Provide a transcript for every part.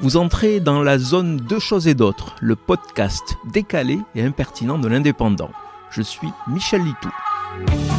Vous entrez dans la zone Deux choses et d'autres, le podcast décalé et impertinent de l'indépendant. Je suis Michel Litou.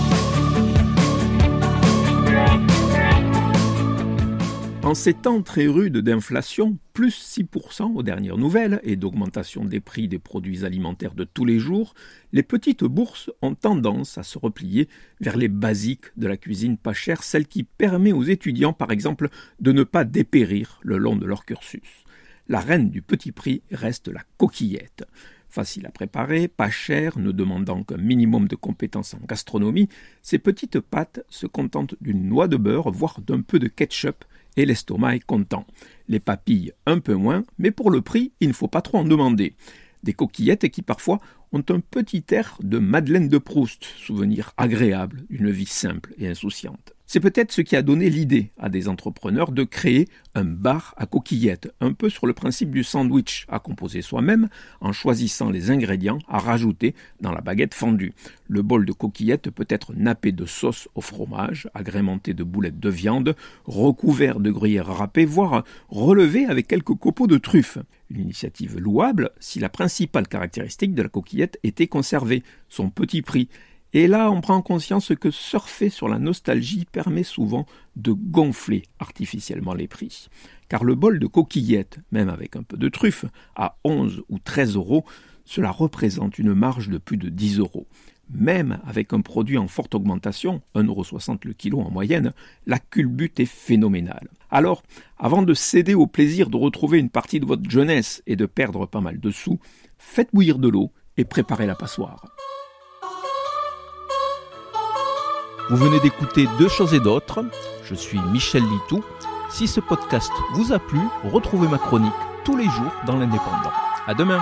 En ces temps très rudes d'inflation, plus 6% aux dernières nouvelles, et d'augmentation des prix des produits alimentaires de tous les jours, les petites bourses ont tendance à se replier vers les basiques de la cuisine pas chère, celle qui permet aux étudiants, par exemple, de ne pas dépérir le long de leur cursus. La reine du petit prix reste la coquillette. Facile à préparer, pas chère, ne demandant qu'un minimum de compétences en gastronomie, ces petites pâtes se contentent d'une noix de beurre, voire d'un peu de ketchup, et l'estomac est content. Les papilles un peu moins, mais pour le prix, il ne faut pas trop en demander. Des coquillettes qui parfois ont un petit air de Madeleine de Proust, souvenir agréable d'une vie simple et insouciante. C'est peut-être ce qui a donné l'idée à des entrepreneurs de créer un bar à coquillettes, un peu sur le principe du sandwich, à composer soi-même en choisissant les ingrédients à rajouter dans la baguette fendue. Le bol de coquillettes peut être nappé de sauce au fromage, agrémenté de boulettes de viande, recouvert de gruyère râpée, voire relevé avec quelques copeaux de truffes. Une initiative louable si la principale caractéristique de la coquillette était conservée, son petit prix, et là, on prend conscience que surfer sur la nostalgie permet souvent de gonfler artificiellement les prix. Car le bol de coquillettes, même avec un peu de truffe, à 11 ou 13 euros, cela représente une marge de plus de 10 euros. Même avec un produit en forte augmentation, 1,60€ le kilo en moyenne, la culbute est phénoménale. Alors, avant de céder au plaisir de retrouver une partie de votre jeunesse et de perdre pas mal de sous, faites bouillir de l'eau et préparez la passoire. Vous venez d'écouter Deux choses et d'autres. Je suis Michel Litou. Si ce podcast vous a plu, retrouvez ma chronique tous les jours dans l'Indépendant. À demain!